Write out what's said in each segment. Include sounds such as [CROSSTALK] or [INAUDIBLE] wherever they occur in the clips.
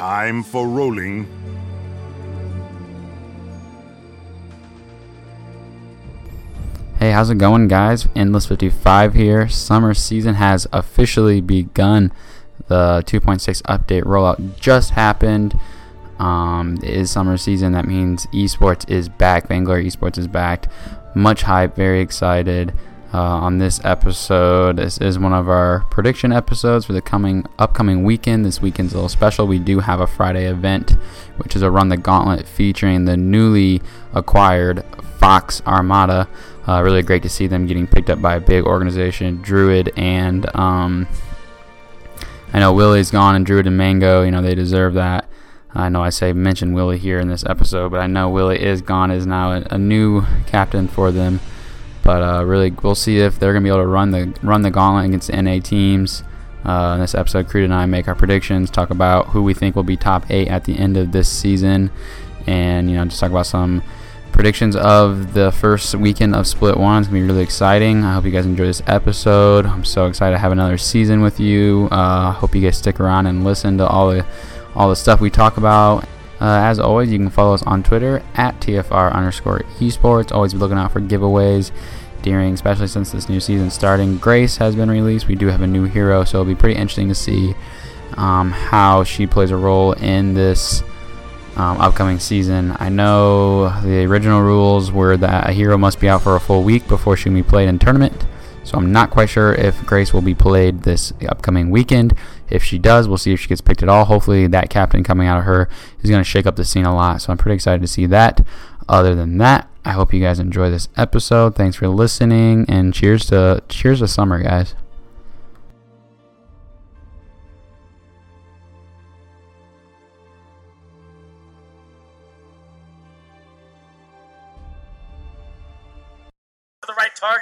Time for rolling. Hey, how's it going, guys? Endless 55 here. Summer season has officially begun. The 2.6 update rollout just happened. Um, it is summer season. That means esports is back. Vainglory esports is back. Much hype. Very excited. Uh, on this episode, this is one of our prediction episodes for the coming upcoming weekend. This weekend's a little special. We do have a Friday event, which is a Run the Gauntlet featuring the newly acquired Fox Armada. Uh, really great to see them getting picked up by a big organization, Druid and um, I know Willie's gone and Druid and Mango. You know they deserve that. I know I say mention Willie here in this episode, but I know Willie is gone, is now a, a new captain for them. But uh, really, we'll see if they're gonna be able to run the run the gauntlet against NA teams. Uh, in this episode, Crude and I make our predictions, talk about who we think will be top eight at the end of this season, and you know just talk about some predictions of the first weekend of Split One. It's gonna be really exciting. I hope you guys enjoy this episode. I'm so excited to have another season with you. I uh, hope you guys stick around and listen to all the all the stuff we talk about. Uh, as always, you can follow us on Twitter at TFR underscore esports. Always be looking out for giveaways during, especially since this new season starting. Grace has been released. We do have a new hero, so it'll be pretty interesting to see um, how she plays a role in this um, upcoming season. I know the original rules were that a hero must be out for a full week before she can be played in tournament. So I'm not quite sure if Grace will be played this upcoming weekend. If she does, we'll see if she gets picked at all. Hopefully, that captain coming out of her is going to shake up the scene a lot. So I'm pretty excited to see that. Other than that, I hope you guys enjoy this episode. Thanks for listening, and cheers to cheers to summer, guys.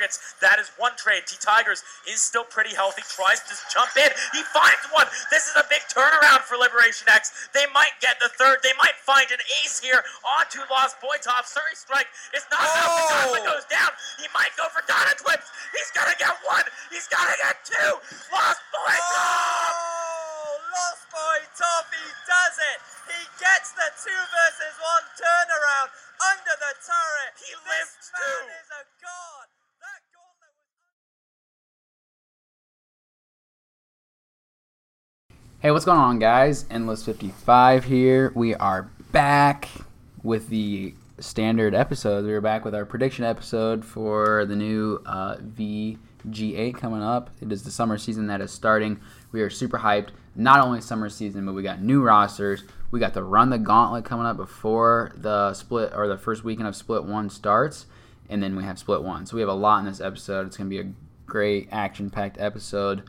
Targets. That is one trade. T Tigers is still pretty healthy. Tries to jump in. He finds one. This is a big turnaround for Liberation X. They might get the third. They might find an ace here onto Lost Boy Top. Surrey Strike is not enough. The Gunman goes down. He might go for Twips. He's gonna get one. He's gonna get two. Lost Boy Top. Oh, Lost Boy Top, he does it. He gets the two versus one turnaround under the turret. He this lives man too. is a god. Hey, what's going on, guys? Endless 55 here. We are back with the standard episode. We are back with our prediction episode for the new uh, VG8 coming up. It is the summer season that is starting. We are super hyped. Not only summer season, but we got new rosters. We got the Run the Gauntlet coming up before the split or the first weekend of Split 1 starts. And then we have Split 1. So we have a lot in this episode. It's going to be a great action packed episode.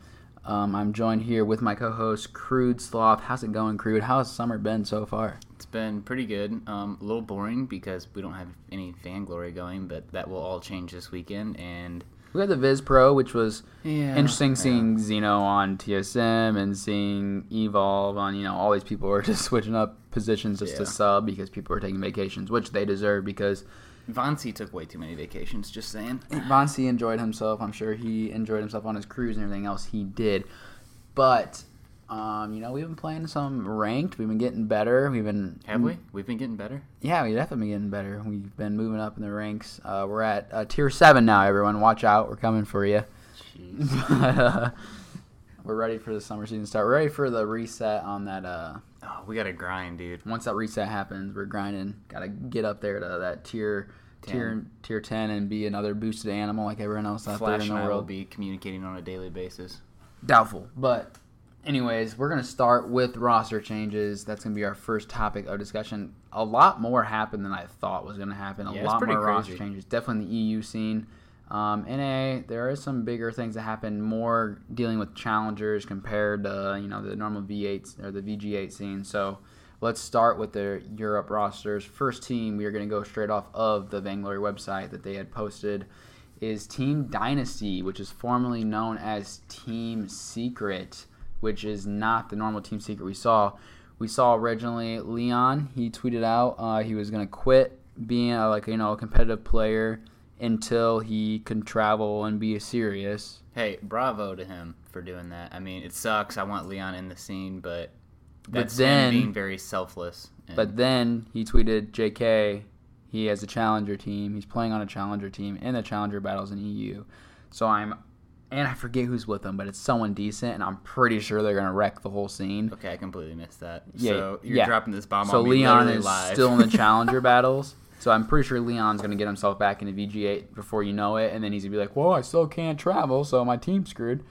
Um, I'm joined here with my co-host Crude Sloth. How's it going, Crude? How's summer been so far? It's been pretty good. Um, a little boring because we don't have any Vainglory going, but that will all change this weekend. And We had the Viz Pro, which was Yeah, interesting yeah. seeing Xeno on TSM and seeing Evolve on. You know, all these people were [LAUGHS] just switching up positions just to sub because people were taking vacations, which they deserve because Vansi took way too many vacations. Just saying. Vonsi enjoyed himself. I'm sure he enjoyed himself on his cruise and everything else he did. But um, you know, we've been playing some ranked. We've been getting better. We've been Have we? We've been getting better. Yeah, we've definitely been getting better. We've been moving up in the ranks. Uh, we're at uh, tier seven now. Everyone, watch out. We're coming for you. [LAUGHS] but, uh, we're ready for the summer season to start. We're ready for the reset on that. Uh, Oh, we gotta grind, dude. once that reset happens, we're grinding. Got to get up there to that tier, tier, tier ten, and be another boosted animal like everyone else out Flash there in and the world. be communicating on a daily basis. Doubtful, but anyways, we're gonna start with roster changes. That's gonna be our first topic of discussion. A lot more happened than I thought was gonna happen. A Yeah, lot more roster changes. Definitely in the EU scene. Um, NA, there are some bigger things that happen. More dealing with challengers compared to you know the normal V8s or the VG8 scene. So let's start with the Europe rosters. First team, we are going to go straight off of the Vainglory website that they had posted is Team Dynasty, which is formerly known as Team Secret, which is not the normal Team Secret we saw. We saw originally Leon. He tweeted out uh, he was going to quit being a, like you know a competitive player until he can travel and be serious. Hey, bravo to him for doing that. I mean, it sucks. I want Leon in the scene, but That's then- him being very selfless. But then he tweeted, "JK, he has a challenger team. He's playing on a challenger team in the challenger battles in EU. So I'm, and I forget who's with him, but it's someone decent, and I'm pretty sure they're gonna wreck the whole scene. okay, I completely missed that. Yeah, so you're yeah. dropping this bomb So on me Leon is live. still in the [LAUGHS] challenger battles. So I'm pretty sure Leon's gonna get himself back into VG8 before you know it, and then he's gonna be like, "Well, I still can't travel, so my team's screwed,"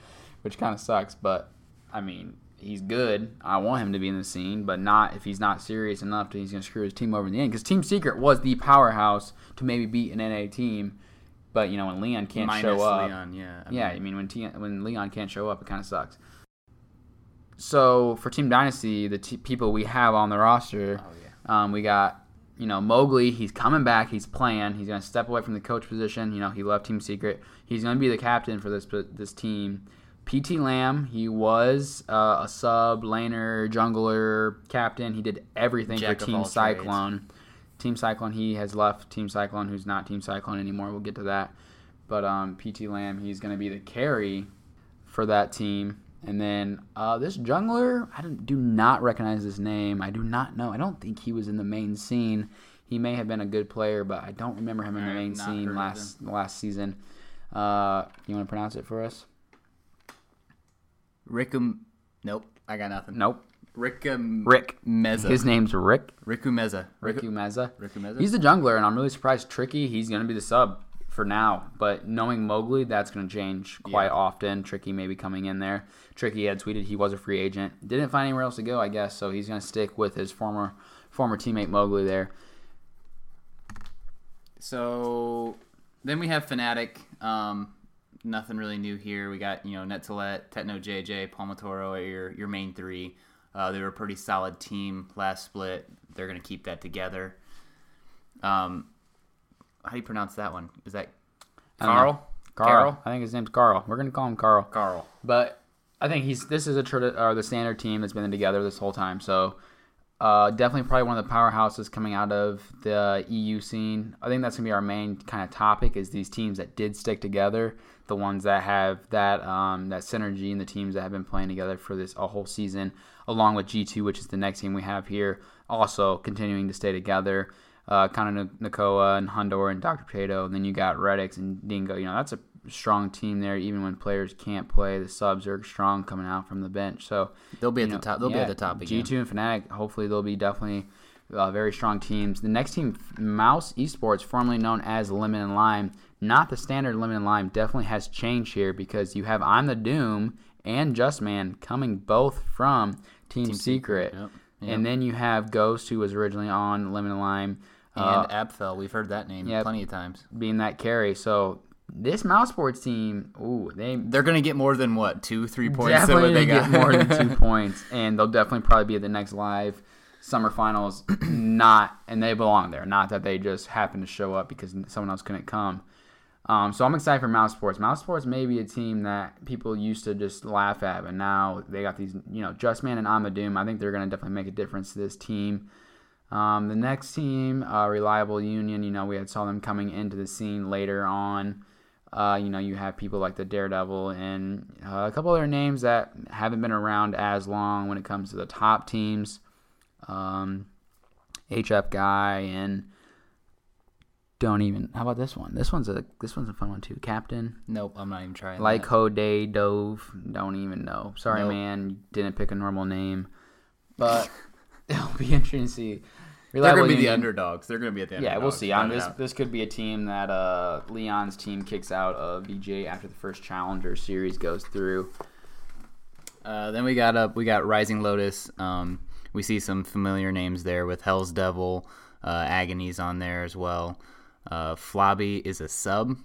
which kind of sucks. But I mean, he's good. I want him to be in the scene, but not if he's not serious enough that he's gonna screw his team over in the end. Because Team Secret was the powerhouse to maybe beat an NA team, but you know when Leon can't Minus show up, Leon, yeah. I yeah, mean, I mean when T- when Leon can't show up, it kind of sucks. So for Team Dynasty, the t- people we have on the roster, Oh, yeah. um, we got you know Mowgli. He's coming back. He's playing. He's gonna step away from the coach position. You know he left Team Secret. He's gonna be the captain for this this team. PT Lamb, he was uh, a sub laner, jungler, captain. He did everything Jack for Team all trades. Cyclone. Team Cyclone, he has left Team Cyclone, who's not Team Cyclone anymore. We'll get to that. But um, PT Lamb, he's going to be the carry for that team. And then uh, this jungler, I don't- recognize his name. I do not know. I don't think he was in the main scene. He may have been a good player, but I don't remember him in the main scene last last season. Uh, you want to pronounce it for us? Rickum. Nope, I got nothing. Nope. Rickum. Rick. Meza. His name's Rick. Rickumeza. Rick Umeza. Rickumeza. He's the jungler, and I'm really surprised. Tricky, he's going to be the sub for now. But knowing Mowgli, that's going to change quite Yeah. often. Tricky maybe coming in there. Tricky had tweeted he was a free agent. Didn't find anywhere else to go, I guess. So he's going to stick with his former former teammate Mowgli there. So then we have Fnatic. Um, nothing really new here. We got you know Netzalet, Tetno JJ, Palmatoro are your your main three. Uh, they were a pretty solid team last split. They're gonna keep that together. Um, how do you pronounce that one? Is that I. Carl? Carl. I think his name's Carl. We're going to call him Carl. Carl. But I think he's this is a or the standard team that's been together this whole time. So uh, definitely probably one of the powerhouses coming out of the EU scene. I think that's gonna be our main kind of topic is these teams that did stick together, the ones that have that um, that synergy, and the teams that have been playing together for this a whole season, along with G2, which is the next team we have here, also continuing to stay together. Uh, kind of Nakoa and Hundor and Dr. Potato, and then you got Redix and Dingo. You know that's a strong team there. Even when players can't play, the subs are strong coming out from the bench. So They'll be at you the top. They'll be at the top again. G2 and Fnatic, hopefully they'll be definitely uh, very strong teams. The next team, Mouse Esports, formerly known as Lemon and Lime, not the standard Lemon and Lime, definitely has changed here because you have I'm the Doom and Just Man coming both from Team, Secret. Yep. And then you have Ghost, who was originally on Lemon and Lime, uh, And Abfel, we've heard that name yep. plenty of times. being that carry. So this Mouse Sports team, ooh, they They're gonna get more than what two, three points definitely they get more than two [LAUGHS] points, and they'll definitely probably be at the next live summer finals. [CLEARS THROAT] Not, and they belong there. Not that they just happen to show up because someone else couldn't come. Um, so I'm excited for Mouse Sports. Mouse Sports may be a team that people used to just laugh at, but now they got these, you know, Just Man and Amadoom. I think they're going to definitely make a difference to this team. Um, the next team, uh, Reliable Union, you know, we had saw them coming into the scene later on. Uh, you know, you have people like the Daredevil and uh, a couple other names that haven't been around as long when it comes to the top teams. Um, HF Guy and don't even. How about this one? This one's a this one's a fun one too. Captain Nope, I'm not even trying. like. Hode Dove. Don't even know. Sorry, Nope. man. You didn't pick a normal name, [LAUGHS] but it'll be interesting to see. They're gonna Reliable be the underdogs. They're gonna be at the yeah, we'll see. without On this, doubt. this could be a team that uh, Leon's team kicks out of BJ after the first Challenger series goes through. Uh, then we got up. We got Rising Lotus. Um, we see some familiar names there with Hell's Devil, uh, Agony's on there as well. Uh, Flobby is a sub.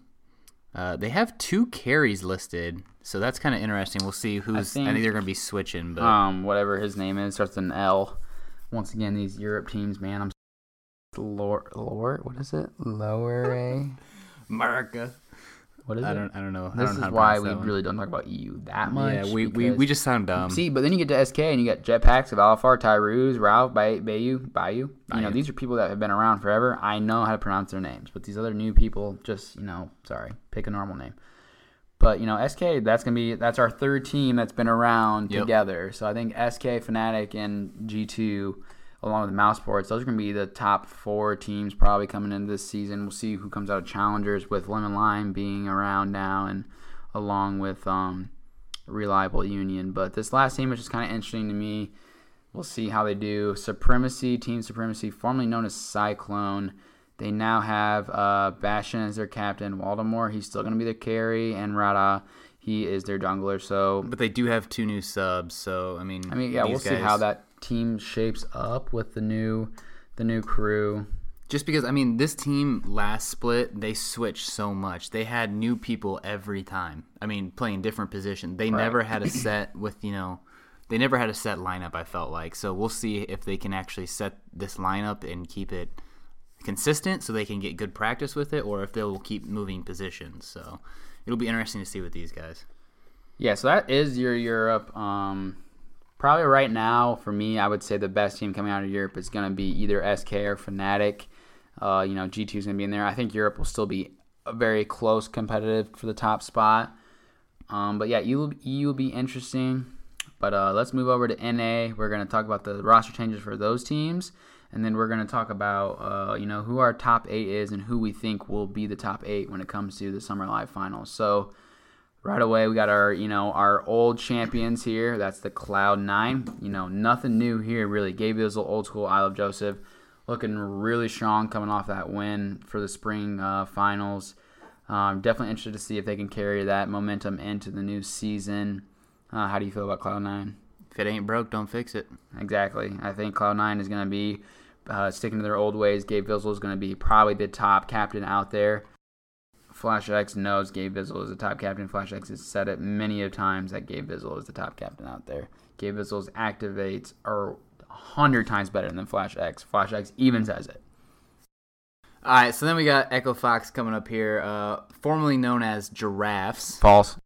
Uh, they have two carries listed, so that's kind of interesting. We'll see who's. I think, think- they're going to be switching, but Um, whatever his name is starts with an L. Once again, these Europe teams, man, I'm lore, lore. What is it? Lower A. [LAUGHS] America. What is I it? don't. I don't know. I This don't is why we really don't talk about EU that much. Yeah, we, we, we just sound dumb. See, but then you get to SK and you get Jetpacks of Alfar, Tyrus, Ralph, Bay- Bayou, Bayou. You know, Bayou. these are people that have been around forever. I know how to pronounce their names, but these other new people, just you know, sorry, pick a normal name. But you know, SK that's gonna be that's our third team that's been around Yep. together. So I think SK, Fnatic, and G two, along with Mouse Sports, those are gonna be the top four teams probably coming into this season. We'll see who comes out of challengers with Lemon Lime being around now, and along with um, Reliable Union. But this last team which is just kind of interesting to me. We'll see how they do. Supremacy, Team Supremacy, formerly known as Cyclone. They now have uh, Bastion as their captain. Waldemar, he's still going to be their carry, and Rada, he is their jungler. So, But they do have two new subs, so I mean, I mean, yeah, we'll these see how that team shapes up with the new, the new crew. Just because I mean, this team last split they switched so much. They had new people every time. I mean, playing different positions. They never had a [CLEARS THROAT] set with you know, they never had a set lineup. I felt like so. We'll see if they can actually set this lineup and keep it consistent, so they can get good practice with it, or if they'll keep moving positions. So it'll be interesting to see with these guys. Yeah, so that is your Europe. Um, probably right now for me, I would say the best team coming out of Europe is going to be either SK or Fnatic. Uh, you know, G two is going to be in there. I think Europe will still be very close competitive for the top spot. Um, but yeah, EU, EU will be interesting. But uh, let's move over to NA. We're going to talk about the roster changes for those teams, and then we're going to talk about uh, you know who our top eight is and who we think will be the top eight when it comes to the Summer Live Finals. So right away we got our you know our old champions here. That's the cloud nine. You know nothing new here really. Gabe Bizzle, old school. I love joseph. Looking really strong coming off that win for the spring uh, finals. Um, definitely interested to see if they can carry that momentum into the new season. Uh, how do you feel about cloud nine? If it ain't broke, don't fix it. Exactly. I think Cloud Nine is going to be uh, sticking to their old ways. Gabe Bizzle is going to be probably the top captain out there. Flash X knows Gabe Bizzle is the top captain. Flash X has said it many of times that Gabe Bizzle is the top captain out there. Gabe Bizzle's activates are hundred times better than Flash X. Flash X even says it. All right, so then we got Echo Fox coming up here, uh, formerly known as Giraffes. False.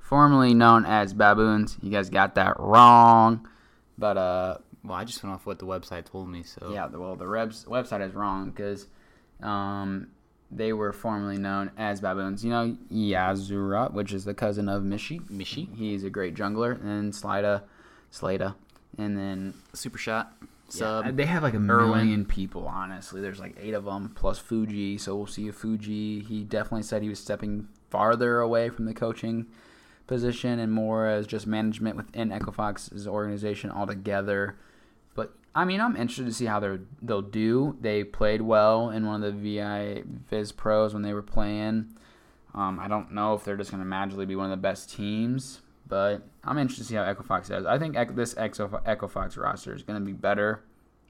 Formerly known as baboons. You guys got that wrong. But uh, Well, I just went off what the website told me, so Yeah, well, the Rebs website is wrong because um, they were formerly known as baboons. You know, Yazura, which is the cousin of Mishi. Mishi? He's a great jungler, and Slida, Slada, and then Super Shot yeah, they have like a Irwin. million people. Honestly, there's like eight of them plus Fuji. So we'll see if Fuji. He definitely said he was stepping farther away from the coaching position and more as just management within Echo Fox's organization altogether. I mean, I'm interested to see how they they'll do. They played well in one of the VI Viz Pros when they were playing. Um, I don't know if they're just going to magically be one of the best teams, but I'm interested to see how Echo Fox does. I think this Echo Fox roster is going to be better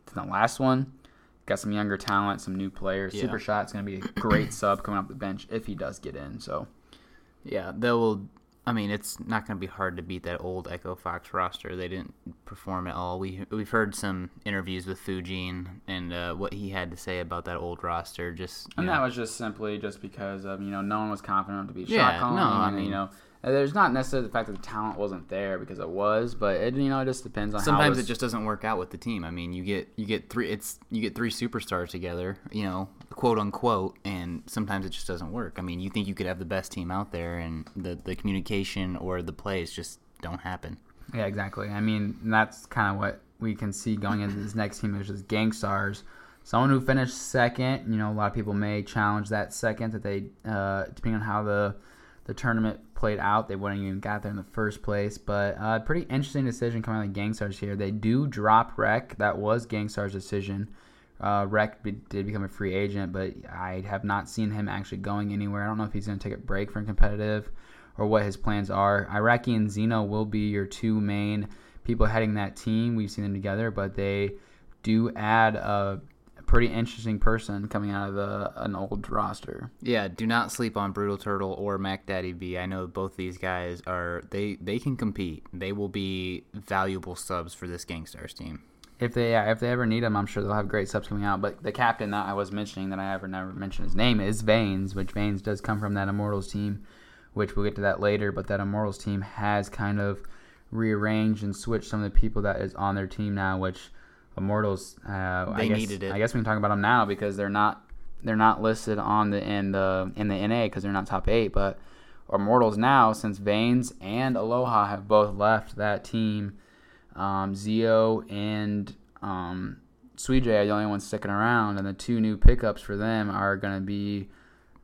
than the last one. Got some younger talent, some new players. Yeah. Super Shot's going to be a great sub coming off the bench if he does get in. So Yeah, they will. I mean, it's not going to be hard to beat that old Echo Fox roster. They didn't perform at all. We we've heard some interviews with Fujin and uh, what he had to say about that old roster. Just And know, that was just simply just because of you know no one was confident enough to be Yeah, shot calling. no, I and, mean- you know there's not necessarily the fact that the talent wasn't there because it was, but it you know it just depends on how sometimes it just doesn't work out with the team. I mean, you get you get three it's you get three superstars together, you know, quote unquote, and sometimes it just doesn't work. I mean, you think you could have the best team out there, and the the communication or the plays just don't happen. Yeah, exactly. I mean, that's kind of what we can see going into this next team, is Gangstars. Someone who finished second. You know, a lot of people may challenge that second that they, uh, depending on how the the tournament played out, they wouldn't even got there in the first place. But uh, pretty interesting decision coming out of Gangstars here. They do drop Rec. That was Gangstars' decision. Uh, be, did become a free agent, but I have not seen him actually going anywhere. I don't know if he's going to take a break from competitive or what his plans are. Iraqi and Zeno will be your two main people heading that team. We've seen them together, but they do add a pretty interesting person coming out of the, an old roster. Yeah, do not sleep on Brutal Turtle or Mac Daddy B. I know both these guys are they they can compete. They will be valuable subs for this Gangstars team. If they if they ever need them, I'm sure they'll have great subs coming out. But the captain that I was mentioning that I ever never mentioned his name is Vanes, which Vanes does come from that Immortals team, which we'll get to that later. But that Immortals team has kind of rearranged and switched some of the people that is on their team now, which Immortals uh, They I guess, needed it. I guess we can talk about them now because they're not they're not listed on the in the in the NA because they're not top eight, but Immortals now, since Vanes and Aloha have both left that team, um, Zio and um, J are the only ones sticking around, and the two new pickups for them are going to be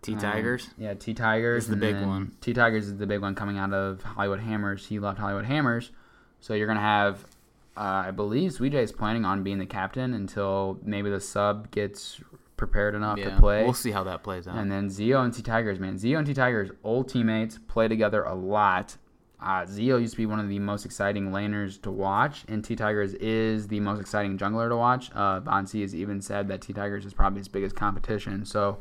T um, Tigers. yeah, T Tigers Is the big one. T Tigers is the big one coming out of Hollywood Hammers. He left Hollywood Hammers, so you're gonna have. Uh, I believe J is planning on being the captain until maybe the sub gets prepared enough yeah, to play. we'll see how that plays out. And then Zio and T Tigers, man. Zio and T Tigers, old teammates, play together a lot. Uh, Zio used to be one of the most exciting laners to watch, and T Tigers is the most exciting jungler to watch. Uh, Bonsi has even said that T Tigers is probably his biggest competition. So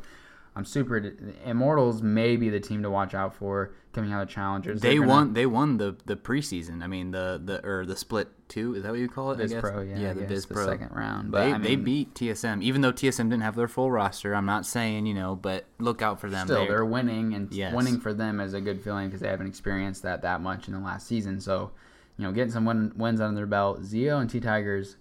I'm super. Immortals may be the team to watch out for coming out of challengers. they gonna- won. They won the the preseason. I mean the the or the split two. Is that what you call it? Biz? Pro, yeah, yeah, I the Biz the Pro second round. But They, I they beat TSM, even though TSM didn't have their full roster. I'm not saying you know, but look out for them. Still, They're- they're winning, and Yes. winning for them is a good feeling because they haven't experienced that that much in the last season. So, you know, getting some win, wins under their belt, Zio and T Tigers,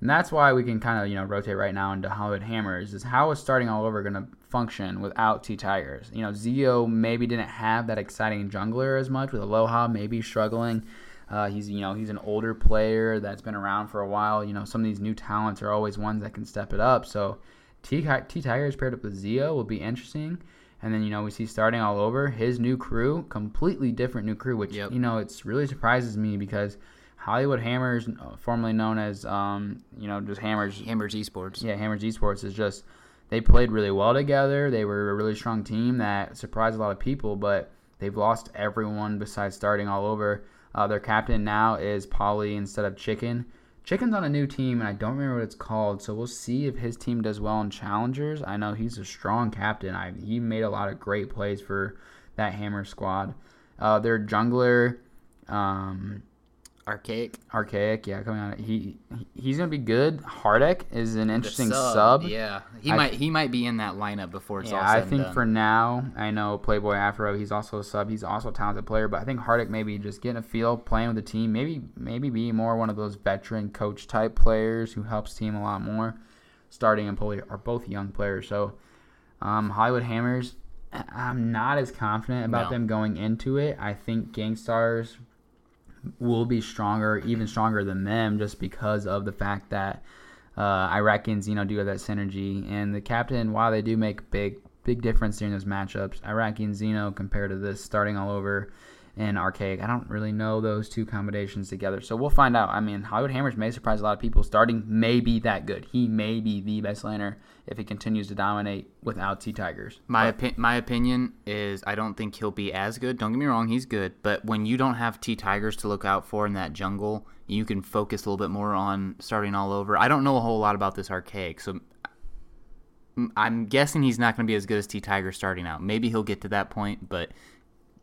and that's why we can kind of you know rotate right now into Hollywood Hammers. Is how is starting all over going to function without T Tigers? You know, Zio maybe didn't have that exciting jungler as much with Aloha, maybe struggling. Uh, he's you know he's an older player that's been around for a while. You know, some of these new talents are always ones that can step it up. So. T Tigers paired up with Zio will be interesting. And then, you know, we see starting all over his new crew, completely different new crew, which, Yep. you know, it's really surprises me because Hollywood Hammers, uh, formerly known as, um, you know, just Hammers, Hammers Esports. yeah, Hammers Esports is just, they played really well together. They were a really strong team that surprised a lot of people, but they've lost everyone besides starting all over. Uh, their captain now is Polly instead of Chicken. Chicken's on a new team, and I don't remember what it's called. So we'll see if his team does well in challengers. I know he's a strong captain. I, he made a lot of great plays for that Hammer squad. Uh, their jungler, um, Archaic. Archaic, yeah, coming on. He he's gonna be good. Hardek is an interesting sub. Yeah, he I- might he might be in that lineup before it's Yeah, said I think done. for now, I know Playboy Afro. He's also a sub. He's also a talented player, but I think Hardick maybe just getting a feel, playing with the team, maybe maybe be more one of those veteran coach type players who helps team a lot more. Starting and Polly are both young players, so um, Hollywood Hammers. I'm not as confident about No. them going into it. I think Gangstars will be stronger, even stronger than them, just because of the fact that uh, Iraq and Zeno do have that synergy. And the captain, while they do make big, big difference during those matchups, Iraqi and Zeno compared to this starting all over and Archaic, I don't really know those two combinations together. So we'll find out. I mean, Hollywood Hammers may surprise a lot of people. Starting may be that good. He may be the best laner if he continues to dominate without T Tigers. My opi- my opinion is I don't think he'll be as good. Don't get me wrong, he's good, but when you don't have T Tigers to look out for in that jungle, you can focus a little bit more on starting all over. I don't know a whole lot about this archaic, so mm, I'm guessing he's not going to be as good as T Tiger starting out. Maybe he'll get to that point, but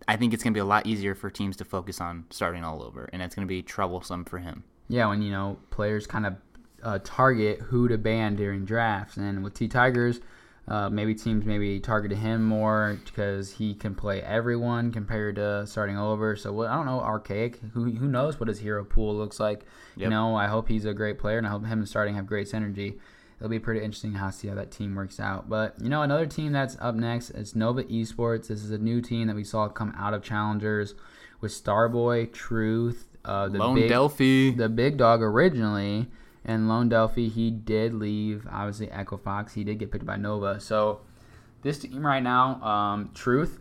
I think it's going to be a lot easier for teams to focus on starting all over, and it's going to be troublesome for him. Yeah, when you know players kind of uh, target who to ban during drafts, and with T Tigers, uh, maybe teams maybe targeted him more because he can play everyone compared to starting over. So well, I don't know, archaic. Who who knows what his hero pool looks like? You know, I hope he's a great player, and I hope him and starting have great synergy. It'll be pretty interesting how see how that team works out. But you know, another team that's up next is Nova Esports. This is a new team that we saw come out of Challengers with Starboy, Truth, uh, the Lone big, Delphi. the big dog originally, and Lone Delphi, he did leave. Obviously, Echo Fox, he did get picked by Nova. So this team right now, um, Truth,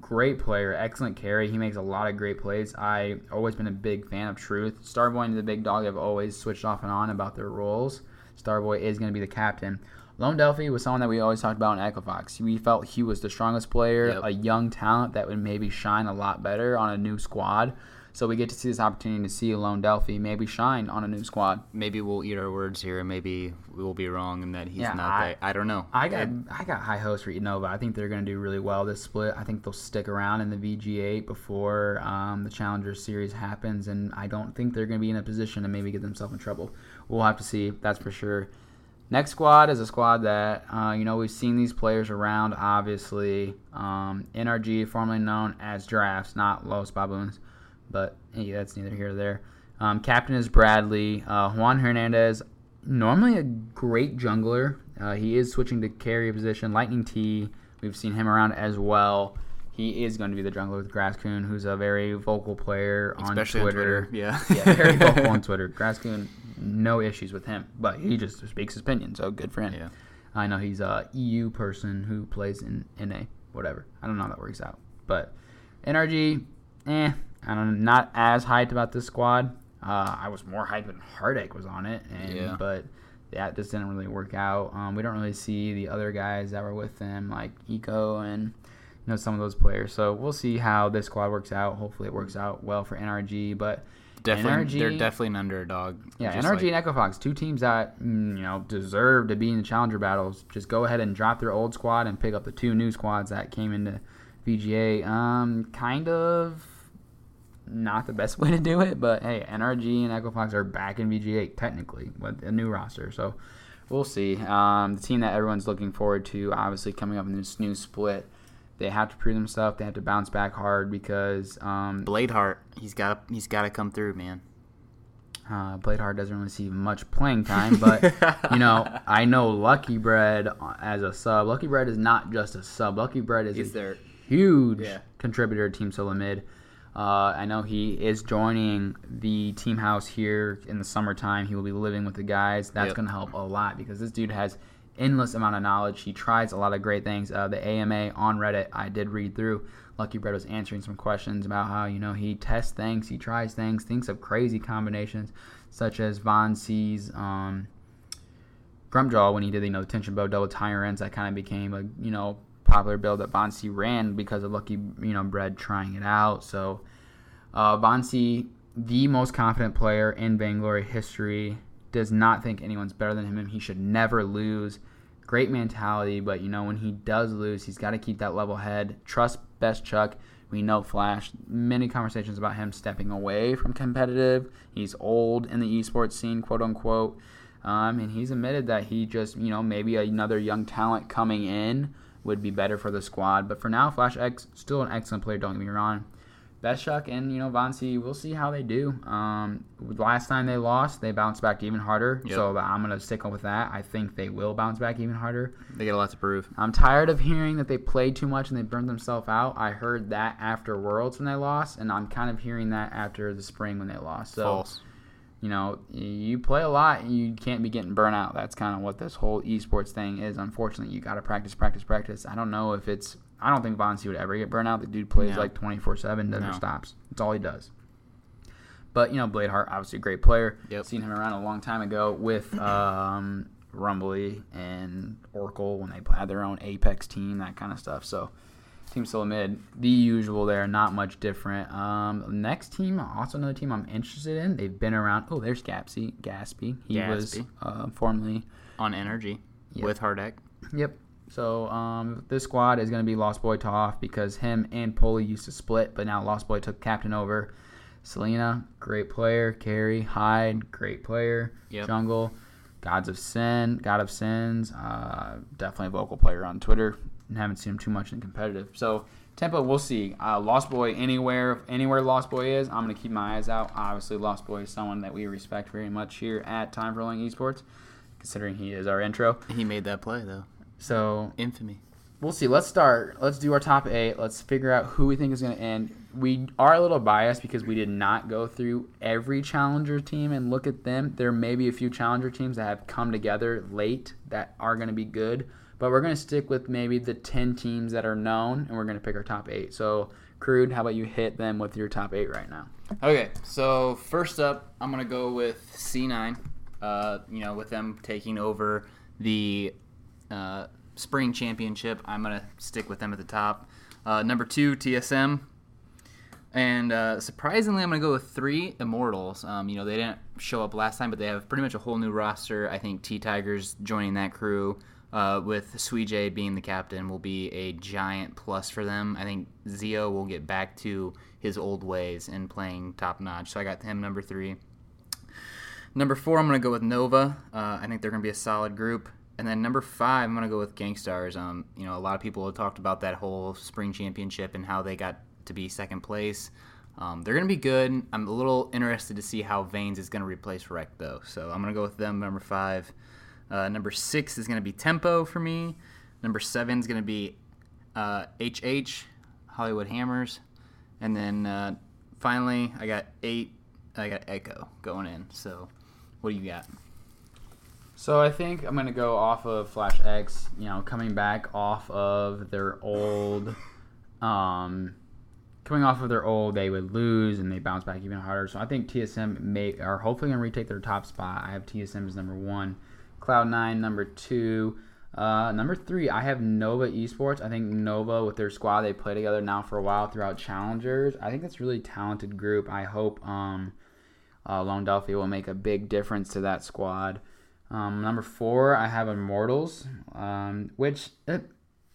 great player, excellent carry. He makes a lot of great plays. I always been a big fan of Truth. Starboy and the big dog have always switched off and on about their roles. Starboy is going to be the captain. Lone Delphi was someone that we always talked about in Fox. We felt he was the strongest player, Yep. a young talent that would maybe shine a lot better on a new squad. So we get to see this opportunity to see Lone Delphi maybe shine on a new squad. Maybe we'll eat our words here, and maybe we will be wrong, and that he's Yeah, not. I- that, I don't know. I got I got high hopes for Nova. I think they're going to do really well this split. I think they'll stick around in the VG8 before um, the Challenger Series happens, and I don't think they're going to be in a position to maybe get themselves in trouble. We'll have to see. That's for sure. Next squad is a squad that uh, you know we've seen these players around. Obviously, um, NRG, formerly known as Drafts, not Los Baboons, but hey, that's neither here nor there. Um, captain is Bradley. Uh, Juan Hernandez, normally a great jungler. Uh, he is switching to carry position. Lightning T, we've seen him around as well. he is going to be the jungler with Grasscoon, who's a very vocal player on Especially on Twitter. Twitter, yeah. yeah, very vocal [LAUGHS] on Twitter. Grasscoon, no issues with him, but he just speaks his opinion, so good for him. Yeah. I know he's a EU person who plays in NA, whatever. I don't know how that works out, but NRG, eh, I don't not as hyped about this squad. Uh, I was more hyped when Heartache was on it, and Yeah. but that just didn't really work out. Um, we don't really see the other guys that were with them, like Eco and you know some of those players. So we'll see how this squad works out. Hopefully, it works out well for NRG. But Definitely, they're definitely an underdog. yeah, NRG like- and Echo Fox, two teams that mm, you know deserve to be in the challenger battles. Just go ahead and drop their old squad and pick up the two new squads that came into VG8. Um, kind of not the best [LAUGHS] way to do it, but hey, NRG and Echo Fox are back in VG8 technically with a new roster, so we'll see. Um, the team that everyone's looking forward to, obviously coming up in this new split. They have to prove themselves. They have to bounce back hard because um, Bladeheart, he's got he's got to come through, man. Uh, Bladeheart doesn't really see much playing time, but [LAUGHS] you know, I know Lucky Bread as a sub. Lucky Bread is not just a sub. Lucky Bread is He's a there. huge Yeah. contributor to Team Solo Mid. Uh, I know he is joining the team house here in the summertime. He will be living with the guys. That's Yep. going to help a lot because this dude has endless amount of knowledge. He tries a lot of great things. Uh, the AMA on Reddit, I did read through. Lucky Bread was answering some questions about how you know he tests things, he tries things, thinks of crazy combinations, such as Von C's um, Grumpjaw when he did you know the tension bow double tire ends. That kind of became a you know popular build that Von C ran because of Lucky you know Bread trying it out. So uh, Von C, the most confident player in Vainglory history, does not think anyone's better than him. He should never lose. Great mentality, but you know when he does lose, he's got to keep that level head. Trust Best Chuck. We know Flash. Many conversations about him stepping away from competitive. He's old in the esports scene, quote unquote. Um, and he's admitted that he just, you know, maybe another young talent coming in would be better for the squad. But for now, Flash X still an excellent player. Don't get me wrong. Best Chuck and you know Vonsi, we'll see how they do. Um, last time they lost, they bounced back even harder. Yep. So I'm gonna stick with that. I think they will bounce back even harder. They got a lot to prove. I'm tired of hearing that they played too much and they burned themselves out. I heard that after Worlds when they lost, and I'm kind of hearing that after the spring when they lost. So False. you know, you play a lot, you can't be getting burnt out. That's kind of what this whole esports thing is. Unfortunately, you got to practice, practice, practice. I don't know if it's. I don't think Vonsi would ever get burnt out. The dude plays No. like 24 7, never No. stops. That's all he does. But, you know, Bladeheart, obviously a great player. Yep. Seen him around a long time ago with [CLEARS THROAT] um, Rumbly and Oracle when they had their own Apex team, that kind of stuff. So, Team Solo Mid, the usual there, not much different. Um, next team, also another team I'm interested in. They've been around. Oh, there's Gapsy, Gaspy. He was uh, formerly. On NRG Yep. with Hardek. Yep. So um, this squad is going to be Lost Boy Toff because him and Poli used to split, but now Lost Boy took captain over. Selena, great player. Carrie, Hyde, great player. Yep. Jungle, Gods of Sin, God of Sins, uh, definitely a vocal player on Twitter. And haven't seen him too much in competitive. So tempo, we'll see. Uh, Lost Boy, anywhere, anywhere Lost Boy is, I'm gonna keep my eyes out. Obviously, Lost Boy is someone that we respect very much here at Time for Rolling Esports, considering he is our intro. He made that play though. So Infamy. we'll see. Let's start. Let's do our top eight. Let's figure out who we think is going to end. We are a little biased because we did not go through every challenger team and look at them. There may be a few challenger teams that have come together late that are going to be good, but we're going to stick with maybe the 10 teams that are known and we're going to pick our top eight. So, Crude, how about you hit them with your top eight right now? Okay, so first up, I'm gonna go with C9. Uh, you know, with them taking over the uh, spring championship, I'm gonna stick with them at the top. Uh, number two, TSM. And uh, surprisingly, I'm going to go with three Immortals. Um, you know, they didn't show up last time, but they have pretty much a whole new roster. I think T Tigers joining that crew, uh, with Suijay being the captain, will be a giant plus for them. I think Zio will get back to his old ways and playing top notch. So I got him number three. Number four, I'm going to go with Nova. Uh, I think they're going to be a solid group. And then number five, I'm to go with Gangstars. Um, you know, a lot of people have talked about that whole spring championship and how they got to be second place. Um, they're to be good. I'm a little interested to see how Vanes is to replace Wreck though. So I'm to go with them, number five. Uh, number six is to be Tempo for me. Number seven is to be uh, HH, Hollywood Hammers, and then uh, finally I got eight. I got Echo going in. So, what do you got? So I think I'm gonna go off of Flash X. You know, coming back off of their old, [LAUGHS] um, coming off of their old, they would lose and they bounce back even harder. So I think TSM may are hopefully gonna retake their top spot. I have TSM as number one, Cloud Nine number two. Uh, number three, I have Nova Esports. I think Nova with their squad they play together now for a while throughout challengers. I think that's a really talented group. I hope um, uh, Lone Delphi will make a big difference to that squad. Um, number four, I have Immortals, um, which it,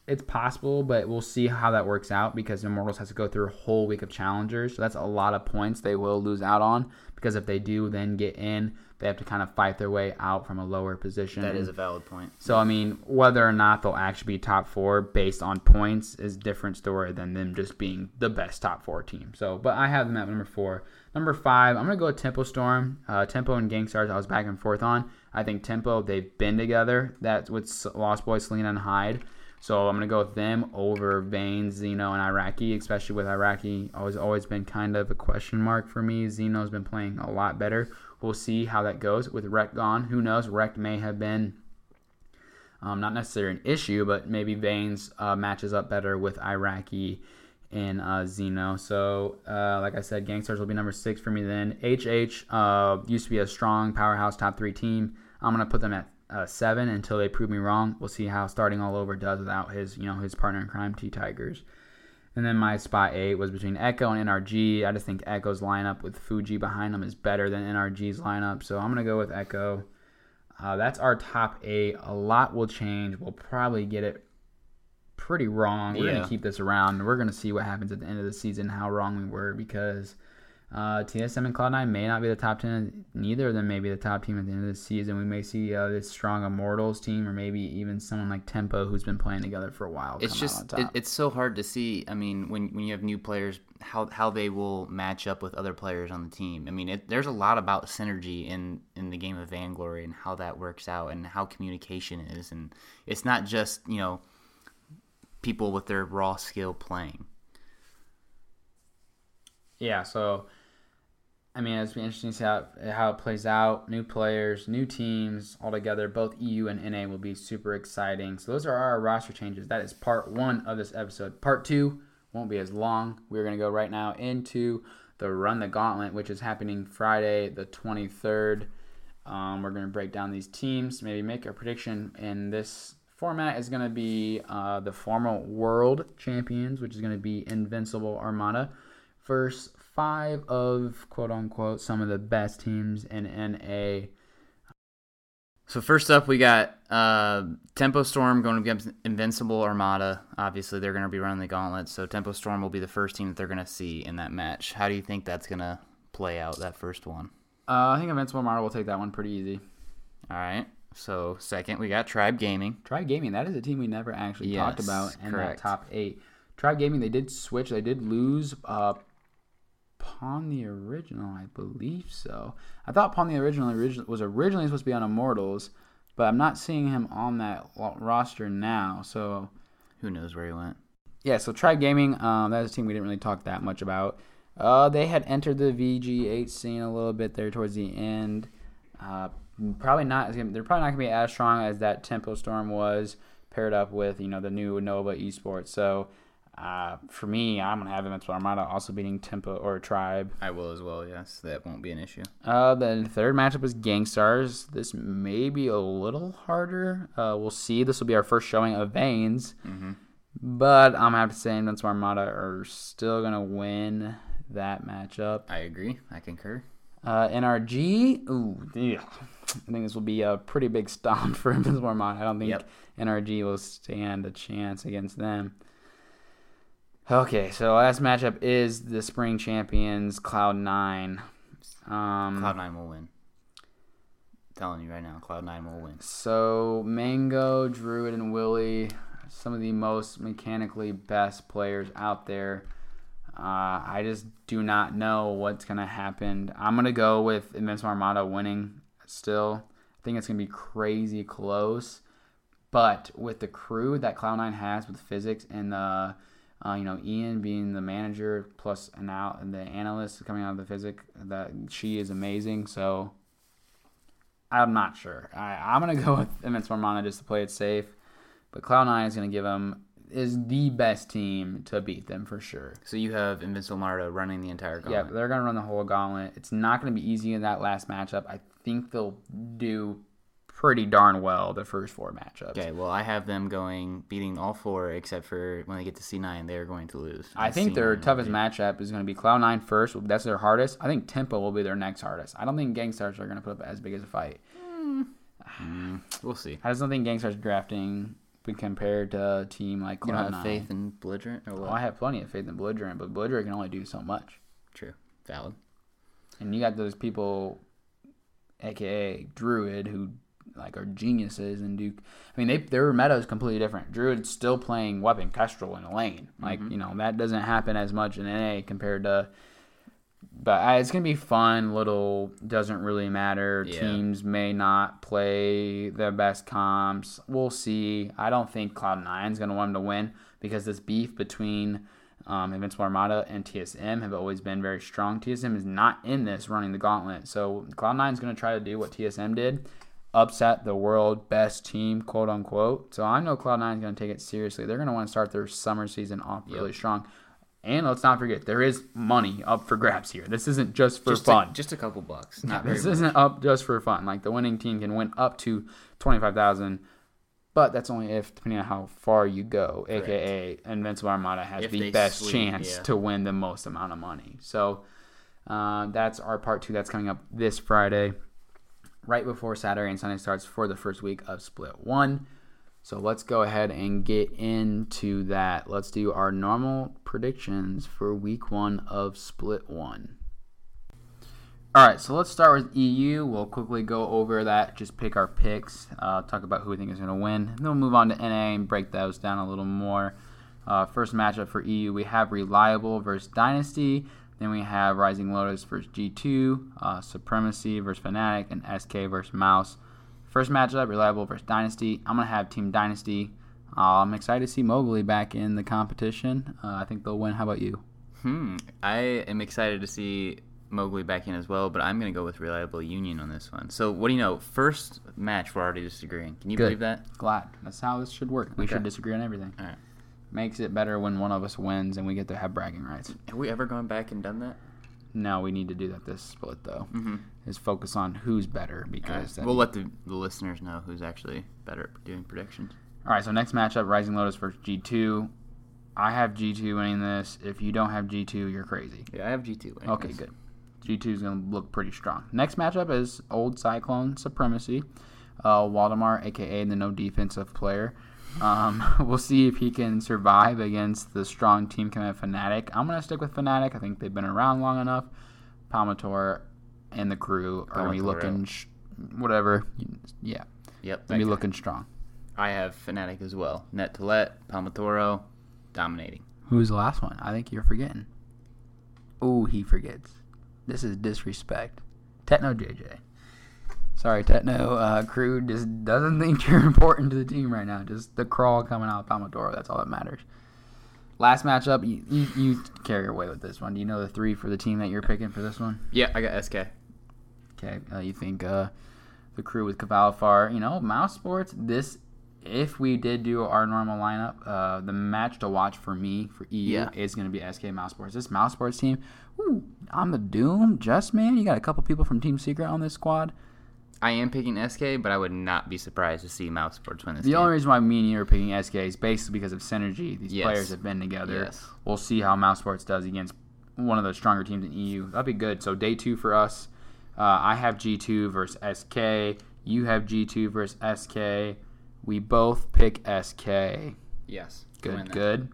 it's possible, but we'll see how that works out because Immortals has to go through a whole week of challengers. So that's a lot of points they will lose out on because if they do then get in, they have to kind of fight their way out from a lower position. That is a valid point. So I mean, whether or not they'll actually be top four based on points is a different story than them just being the best top four team. So, but I have them at number four. Number five, I'm gonna go with Tempo Storm. Uh, Tempo and Gangstars, I was back and forth on. I think Tempo, they've been together. That's with Lost Boy, Selena, and Hyde. So I'm gonna go with them over Vayne, Zeno, and Iraqi, especially with Iraqi. Always always been kind of a question mark for me. Zeno's been playing a lot better. We'll see how that goes with Rekt gone. Who knows? Rekt may have been um, not necessarily an issue, but maybe Vayne's uh, matches up better with Iraqi and uh, Zeno. So, uh, like I said, Gangstars will be number six for me then. HH uh, used to be a strong powerhouse top three team. I'm gonna put them at uh, seven until they prove me wrong. We'll see how starting all over does without his, you know, his partner in crime, T Tigers. And then my spot eight was between Echo and NRG. I just think Echo's lineup with Fuji behind them is better than NRG's lineup, so I'm gonna go with Echo. Uh, that's our top eight. A lot will change. We'll probably get it pretty wrong. We're Yeah. gonna keep this around. We're gonna see what happens at the end of the season, how wrong we were, because uh, TSM and Cloud9 may not be the top ten. Neither of them may be the top team at the end of the season. We may see uh, this strong Immortals team, or maybe even someone like Tempo, who's been playing together for a while. It's just it, it's so hard to see. I mean, when when you have new players, how how they will match up with other players on the team. I mean, it, there's a lot about synergy in in the game of Vainglory and how that works out and how communication is, and it's not just you know people with their raw skill playing. yeah, so I mean, it's been interesting to see how, how it plays out. New players, new teams all together. Both EU and NA will be super exciting. So those are our roster changes. That is part one of this episode. Part two won't be as long. We're gonna go right now into the Run the Gauntlet, which is happening Friday the 23rd. Um, we're gonna break down these teams, maybe make a prediction. in this format is gonna be uh, the former World Champions, which is gonna be Invincible Armada versus five of quote unquote some of the best teams in NA. So first up, we got uh, Tempo Storm going against Invincible Armada. Obviously, they're going to be running the gauntlet, so Tempo Storm will be the first team that they're going to see in that match. How do you think that's going to play out that first one? Uh, I think Invincible Armada will take that one pretty easy. All right. So second, we got Tribe Gaming. Tribe Gaming, that is a team we never actually talked about in correct. that top eight. Tribe Gaming, they did switch. They did lose uh, Pawn the Original, I believe so. I thought Pawn the Original origi- was originally supposed to be on Immortals, but I'm not seeing him on that roster now. So Who knows where he went? yeah, so Tribe Gaming, um, that is a team we didn't really talk that much about. Uh, they had entered the VG8 scene a little bit there towards the end. Uh, probably not. They're probably not gonna be as strong as that Tempo Storm was paired up with you know the new Nova Esports. So uh, for me, I'm gonna have Invincible Armada also beating Tempo or Tribe. I will as well. Yes, that won't be an issue. Uh, the third matchup is Gangstars. This may be a little harder. Uh, we'll see. This will be our first showing of Veins. But I'm gonna have to say Invincible Armada are still gonna win that matchup. I agree. I concur. Uh, NRG, ooh, yeah. I think this will be a pretty big stomp [LAUGHS] for Invincible Armada. I don't think Yep. NRG will stand a chance against them. Okay, so last matchup is the spring champions Cloud Nine. Um, Cloud Nine will win. telling you right now, Cloud Nine will win. So Mango, Druid, and Willie, some of the most mechanically best players out there. Uh, I just do not know what's gonna happen. I'm gonna go with Invincible Armada winning. Still, I think it's gonna be crazy close. But with the crew that Cloud9 has with physics and the Uh, you know, Ian being the manager plus an out and the analyst coming out of the physic that she is amazing. So I'm not sure. I, I'm gonna [LAUGHS] go with Invincible Armada just to play it safe. But Cloud Nine is gonna give them is the best team to beat them for sure. So you have Invincible Armada running the entire gauntlet. Yeah, they're gonna run the whole gauntlet. It's not gonna be easy in that last matchup. I think they'll do pretty darn well the first four matchups. Okay, well, I have them going beating all four except for when they get to C9, they're going to lose. I think their C9 toughest be- matchup is going to be Cloud9 first. That's their hardest. I think Tempo will be their next hardest. I don't think Gangstars are going to put up as big as a fight. Hmm. Hmm. We'll see. I just don't think Gangstars drafting when compared to a team like You Cloud9. don't have faith in Belligerent or what? Well, I have plenty of faith in Belligerent, but Belligerent can only do so much. True. Valid. And you got those people, aka Druid, who like are geniuses and do. I mean, they their meta is completely different. Druid's still playing weapon Kestrel in a lane. Like Mm-hmm. you know that doesn't happen as much in NA compared to. But uh, it's gonna be fun. Little doesn't really matter. Yeah. Teams may not play their best comps. We'll see. I don't think Cloud Nine's gonna want them to win because this beef between um, Invincible Armada and TSM have always been very strong. TSM is not in this running the gauntlet, so Cloud9 is going to try to do what TSM did, upset the world best team, quote unquote. So I know Cloud9 is going to take it seriously. They're going to want to start their summer season off really strong. And let's not forget, there is money up for grabs here. This isn't just for just fun. A, just a couple bucks. Not very this isn't up just for fun. Like the winning team can win up to twenty five thousand, but that's only if depending on how far you go. AKA Invincible Armada has If the best chance yeah. to win the most amount of money. So uh, that's our part two. That's coming up this Friday, right before Saturday and Sunday starts for the first week of Split One. So let's go ahead and get into that. Let's do our normal predictions for week one of Split One. All right, so let's start with EU. We'll quickly go over that, just pick our picks, uh, talk about who we think is going to win. Then we'll move on to NA and break those down a little more. Uh, first matchup for EU, we have Reliable versus Dynasty. Then we have Rising Lotus versus G2, uh, Supremacy versus Fnatic, and SK versus Mouse. First matchup, Reliable versus Dynasty. I'm going to have Team Dynasty. Uh, I'm excited to see Mowgli back in the competition. Uh, I think they'll win. How about you? Hmm. I am excited to see Mowgli back in as well, but I'm going to go with Reliable Union on this one. So, what do you know? First match, we're already disagreeing. Can you Good. believe that? Glad. That's how this should work. We Okay. should disagree on everything. All right. Makes it better when one of us wins and we get to have bragging rights. Have we ever gone back and done that? No, we need to do that this split though. Mm-hmm. Is focus on who's better because then- We'll let the, the listeners know who's actually better at doing predictions. All right, so next matchup, Rising Lotus versus G2. I have G2 winning this. If you don't have G2, you're crazy. Yeah, I have G2. winning Okay, this. good. G2 is going to look pretty strong. Next matchup is Old Cyclone Supremacy. Uh, Waldemar, aka the no defensive player. Um, [LAUGHS] we'll see if he can survive against the strong team coming Fnatic. I'm going to stick with Fnatic. I think they've been around long enough. Palmatoro and the crew are going to be looking, sh- whatever. Yeah, Yep. going to be looking strong. I have Fnatic as well. Net to let, Palmatoro, dominating. Who's the last one? I think you're forgetting. Oh, he forgets. This is disrespect. Techno JJ. Sorry, Techno uh, crew just doesn't [LAUGHS] think you're important to the team right now. Just the crawl coming out of Palmatoro. That's all that matters. Last matchup, you, you, you carry away with this one. Do you know the three for the team that you're picking for this one? Yeah, I got SK. Okay, uh, you think uh, the crew with Cavalifar, you know, Mouse Sports, this, if we did do our normal lineup, uh, the match to watch for me, for EU, Yeah. is going to be SK Mouse Sports. This Mouse Sports team, ooh, on the Doom, just man, you got a couple people from Team Secret on this squad. I am picking SK, but I would not be surprised to see Mouse Sports win this The game. only reason why me and you are picking SK is basically because of synergy. These Yes. players have been together. Yes. We'll see how Mouse Sports does against one of the stronger teams in EU. That'd be good. So day two for us. Uh, I have G2 versus SK. You have G2 versus SK. We both pick SK. yes. Good, good.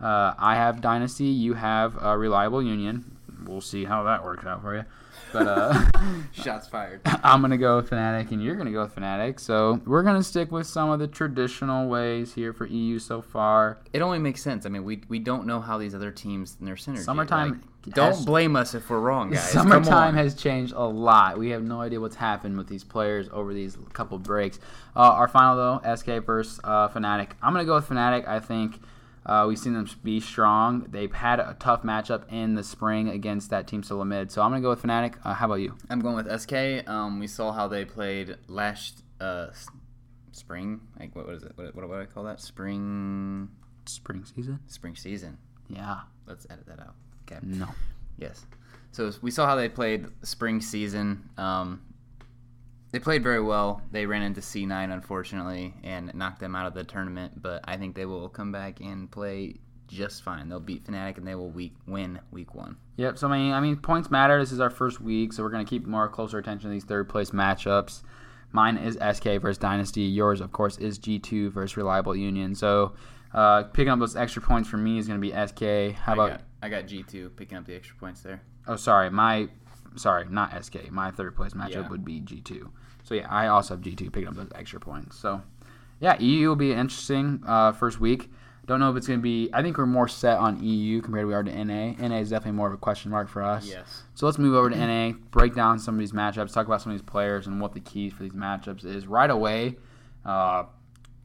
Uh, I have Dynasty. You have uh, Reliable Union. We'll see how that works out for you. But uh, [LAUGHS] Shots fired. [LAUGHS] I'm gonna go with Fnatic, and you're gonna go with Fnatic. So we're gonna stick with some of the traditional ways here for EU so far. It only makes sense. I mean, we we don't know how these other teams and their synergy. Summertime like, don't blame us if we're wrong, guys. Summertime has changed a lot. We have no idea what's happened with these players over these couple breaks. Uh, our final though, SK versus uh, Fnatic. I'm gonna go with Fnatic. I think Uh, we've seen them be strong. They've had a tough matchup in the spring against that team Mid. So I'm gonna go with Fnatic. Uh, how about you? I'm going with SK. Um, we saw how they played last uh, spring. Like what was it? What, what would I call that? Spring Spring season? spring season. Yeah. Let's edit that out. Okay. No. Yes. So we saw how they played spring season. Um, they played very well. They ran into C9 unfortunately and knocked them out of the tournament, but I think they will come back and play just fine. They'll beat Fnatic and they will week win week one. Yep. So I mean, I mean, points matter. This is our first week, so we're gonna keep more closer attention to these third place matchups. Mine is SK versus Dynasty. Yours, of course, is G2 versus Reliable Union. So uh, picking up those extra points for me is gonna be SK. How I about? got, I got G2 picking up the extra points there. Oh, sorry, my sorry, not SK. My third place matchup Yeah. would be G2. So yeah, I also have G2 picking up those extra points. So yeah, EU will be interesting uh, first week. Don't know if it's going to be. I think we're more set on EU compared to we are to NA. NA is definitely more of a question mark for us. Yes. So let's move over to NA, break down some of these matchups, talk about some of these players and what the keys for these matchups is. Right away, uh,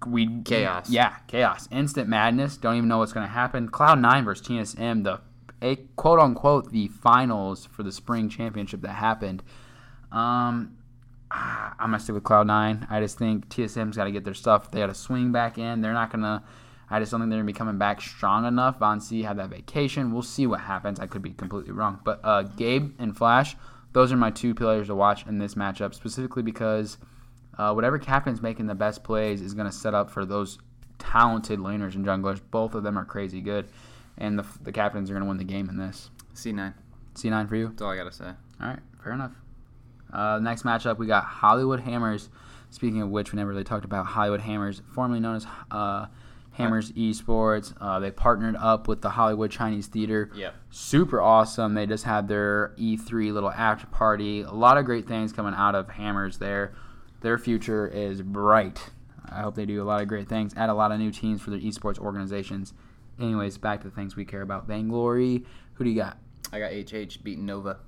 we Chaos. Yeah, chaos, instant madness. Don't even know what's going to happen. Cloud Nine versus TSM, the a quote unquote the finals for the spring championship that happened. Um, ah, I'm gonna stick with Cloud Nine. I just think TSM's got to get their stuff. They got to swing back in. They're not gonna. I just don't think they're gonna be coming back strong enough. Von C had that vacation. We'll see what happens. I could be completely wrong. But uh, Gabe and Flash, those are my two players to watch in this matchup, specifically because uh, whatever captain's making the best plays is gonna set up for those talented laners and junglers. Both of them are crazy good, and the, the captains are gonna win the game in this. C9. C9 for you. That's all I gotta say. All right, fair enough. Uh, next matchup, we got Hollywood Hammers. Speaking of which, we never really talked about Hollywood Hammers, formerly known as uh, Hammers Esports. Uh, they partnered up with the Hollywood Chinese Theater. Yep. Super awesome. They just had their E3 little after party. A lot of great things coming out of Hammers there. Their future is bright. I hope they do a lot of great things. Add a lot of new teams for their esports organizations. Anyways, back to the things we care about. Vainglory. Who do you got? I got HH beating Nova.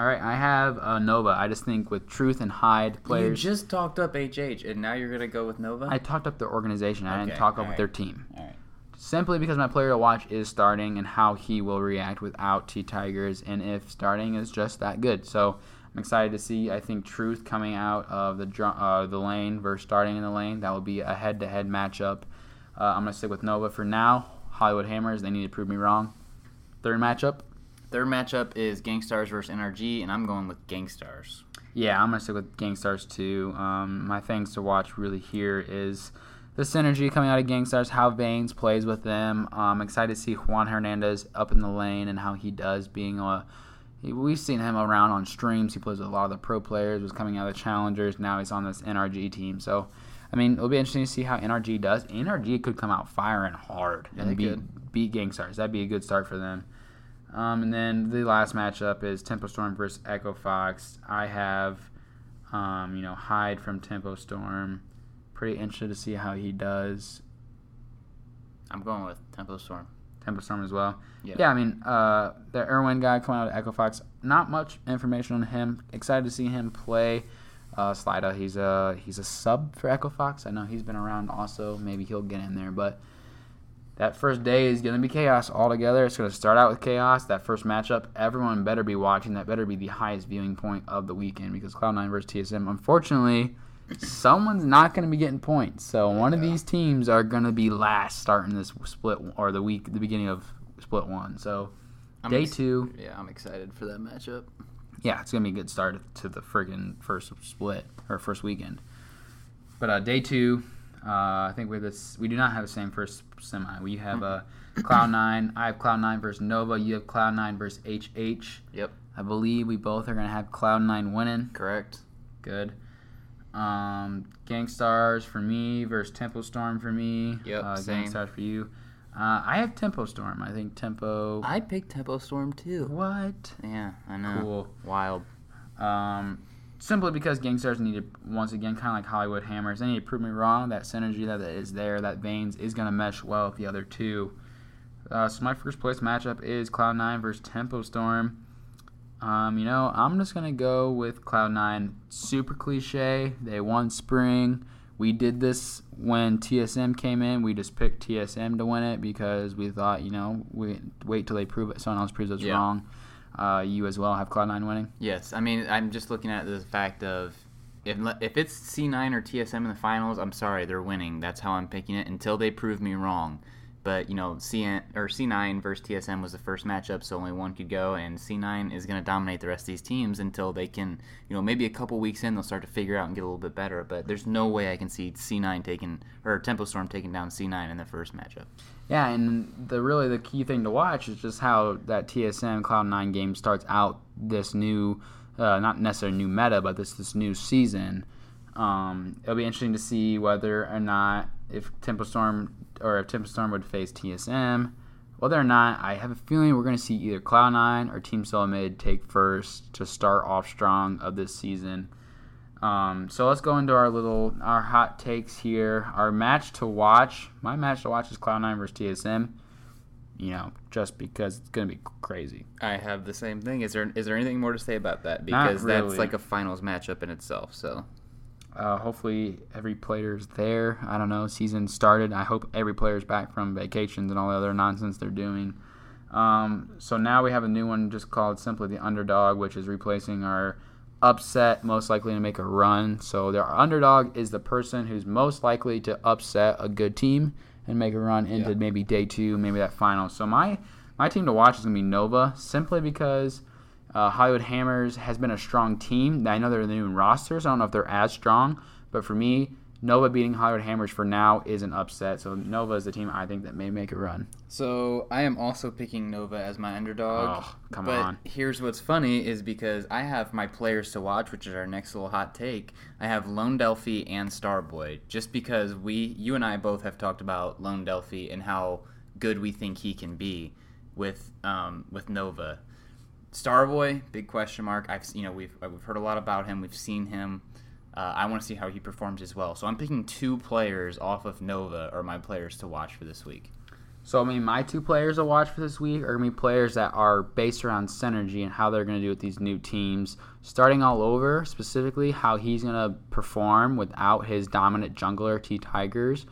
All right, I have uh, Nova. I just think with Truth and Hyde players, You just talked up HH, and now you're gonna go with Nova. I talked up their organization. I didn't talk up alright. their team. all right. Simply because my player to watch is starting and how he will react without T Tigers, and if starting is just that good. So I'm excited to see. I think Truth coming out of the uh, the lane versus starting in the lane. That will be a head-to-head matchup. Uh, I'm gonna stick with Nova for now. Hollywood Hammers. They need to prove me wrong. Third matchup. Third matchup is Gangstars versus NRG, and I'm going with Gangstars. Yeah, I'm gonna stick with Gangstars too. Um, my things to watch really here is the synergy coming out of Gangstars, how Veins plays with them. I'm excited to see Juan Hernandez up in the lane and how he does being a. We've seen him around on streams. He plays with a lot of the pro players. Was coming out of the challengers. Now he's on this NRG team. So, I mean, it'll be interesting to see how NRG does. NRG could come out firing hard Yeah, and beat could. beat Gangstars. That'd be a good start for them. Um, and then the last matchup is Tempo Storm versus Echo Fox. I have, um, you know, Hyde from Tempo Storm. Pretty interested to see how he does. I'm going with Tempo Storm. Tempo Storm as well. Yeah. Yeah, I mean, uh, the Irwin guy coming out of Echo Fox. Not much information on him. Excited to see him play. Uh, Slida, he's a he's a sub for Echo Fox. I know he's been around also. Maybe he'll get in there, but that first day is going to be chaos altogether. It's going to start out with chaos. That first matchup, everyone better be watching. That better be the highest viewing point of the weekend because Cloud9 versus TSM. Unfortunately, someone's not going to be getting points. So one of these teams are going to be last starting this split or the week, the beginning of split one. So I'm day ex- two, Yeah, I'm excited for that matchup. yeah, it's gonna be a good start to the friggin' first split or first weekend. But uh, day two, uh, I think we're this. We do not have the same first semi. We have uh, Cloud Nine. I have Cloud Nine versus Nova. You have Cloud Nine versus HH. Yep. I believe we both are gonna have Cloud Nine winning. Correct. Good. Um, Gangstars for me versus Tempo Storm for me. Yep, Uh, same. Gangstars for you. Uh, I have Tempo Storm. I think Tempo. I picked Tempo Storm too. what? Yeah, I know. Cool. Wild. Um, simply because Gangstars need to, once again, kind of like Hollywood Hammers, they need to prove me wrong. That synergy that is there, that Veins is going to mesh well with the other two. Uh, so my first place matchup is Cloud9 versus Tempo Storm. Um, you know, I'm just going to go with Cloud9. Super cliche. They won spring. we did this when TSM came in. We just picked TSM to win it because we thought, you know, we wait till they prove it. Someone else proves us Yeah. wrong. Uh, you as well have Cloud9 winning. Yes, I mean I'm just looking at the fact of if if it's C9 or TSM in the finals, I'm sorry, they're winning. That's how I'm picking it until they prove me wrong. But you know, C or C9 versus TSM was the first matchup, so only one could go, and C9 is going to dominate the rest of these teams until they can, you know, maybe a couple weeks in they'll start to figure out and get a little bit better. But there's no way I can see C9 taking or Tempo Storm taking down C9 in the first matchup. Yeah, and the really the key thing to watch is just how that TSM Cloud9 game starts out this new, uh, not necessarily new meta, but this this new season. Um, it'll be interesting to see whether or not if Tempo Storm or if Tempo Storm would face TSM. Whether or not, I have a feeling we're going to see either Cloud9 or Team Solomid take first to start off strong of this season. Um, so let's go into our little our hot takes here. Our match to watch. My match to watch is Cloud9 versus TSM. You know, just because it's gonna be crazy. I have the same thing. Is there is there anything more to say about that? Because that's like a finals matchup in itself. So Uh, hopefully every player's there. I don't know. Season started. I hope every player's back from vacations and all the other nonsense they're doing. Um, so now we have a new one just called simply the underdog, which is replacing our upset, most likely to make a run. So their underdog is the person who's most likely to upset a good team and make a run into Yeah. maybe day two, maybe that final. So my my team to watch is gonna be Nova, simply because uh, Hollywood Hammers has been a strong team. I know they're the new rosters. I don't know if they're as strong, but for me, Nova beating Hollywood Hammers for now is an upset. So Nova is the team I think that may make a run. So I am also picking Nova as my underdog. Oh, come but on. here's what's funny is because I have my players to watch, which is our next little hot take. I have Lone Delphi and Starboy, just because we, you and I both have talked about Lone Delphi and how good we think he can be with um, with Nova. Starboy, big question mark. I've you know we've we've heard a lot about him. We've seen him. Uh, I want to see how he performs as well. So I'm picking two players off of Nova are my players to watch for this week. So I mean, my two players to watch for this week are gonna be players that are based around synergy and how they're gonna do with these new teams. Starting all over, specifically how he's gonna perform without his dominant jungler T Tigers.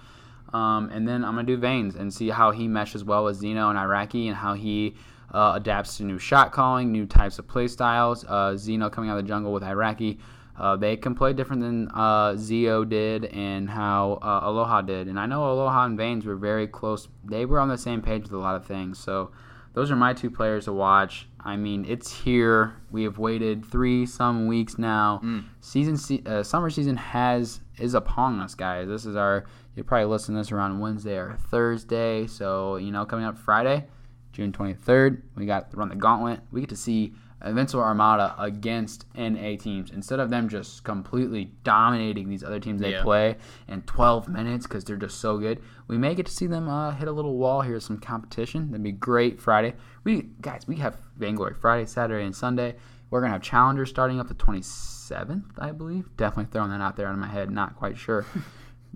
Um, and then I'm gonna do Veins and see how he meshes well with Zeno and Iraqi and how he uh, adapts to new shot calling, new types of play styles. Uh, Zeno coming out of the jungle with Iraqi. Uh, they can play different than uh, Zio did and how uh, Aloha did. And I know Aloha and Veins were very close. They were on the same page with a lot of things. So those are my two players to watch. I mean, it's here. We have waited three some weeks now. Season se- uh, summer season has is upon us, guys. This is our. You'll probably listen to this around Wednesday or Thursday. So you know, coming up Friday, June 23rd, we got run the gauntlet. We get to see Invincible Armada against NA teams instead of them just completely dominating these other teams they Yeah. play in 12 minutes because they're just so good. We may get to see them uh, hit a little wall here, some competition. That'd be great Friday. We guys, we have Vainglory Friday, Saturday, and Sunday. We're gonna have Challengers starting up the 27th, I believe. Definitely throwing that out there out of my head, not quite sure. [LAUGHS]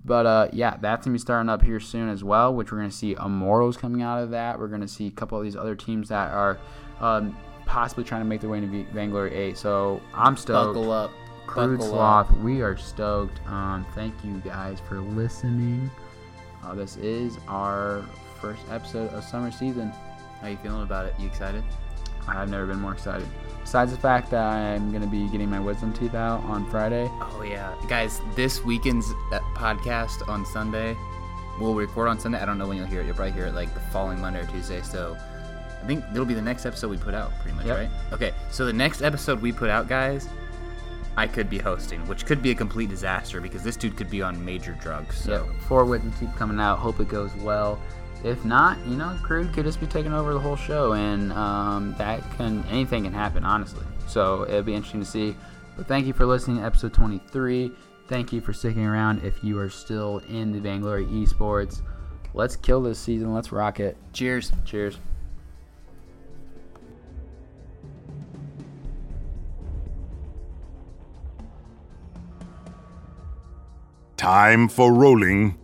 But uh, yeah, that's gonna be starting up here soon as well. Which we're gonna see Immortals coming out of that. We're gonna see a couple of these other teams that are um, possibly trying to make their way into Vainglory 8. So I'm stoked. Buckle up. Crude Buckle Sloth, up. we are stoked. Um, thank you guys for listening. Uh, this is our first episode of summer season. How you feeling about it? You excited? I've never been more excited. Besides the fact that I'm gonna be getting my wisdom teeth out on Friday. Oh yeah, guys! This weekend's uh, podcast on Sunday. We'll record on Sunday. I don't know when you'll hear it. You'll probably hear it like the following Monday or Tuesday. So I think it'll be the next episode we put out, pretty much, Yep. right? Okay. So the next episode we put out, guys, I could be hosting, which could be a complete disaster because this dude could be on major drugs. So Yeah, four wisdom teeth coming out. Hope it goes well. If not, you know, Crude could just be taking over the whole show, and um, that can anything can happen, honestly. So it'll be interesting to see. But thank you for listening to episode 23. Thank you for sticking around. If you are still in the Vainglory esports, let's kill this season. Let's rock it. cheers. Cheers. Time for rolling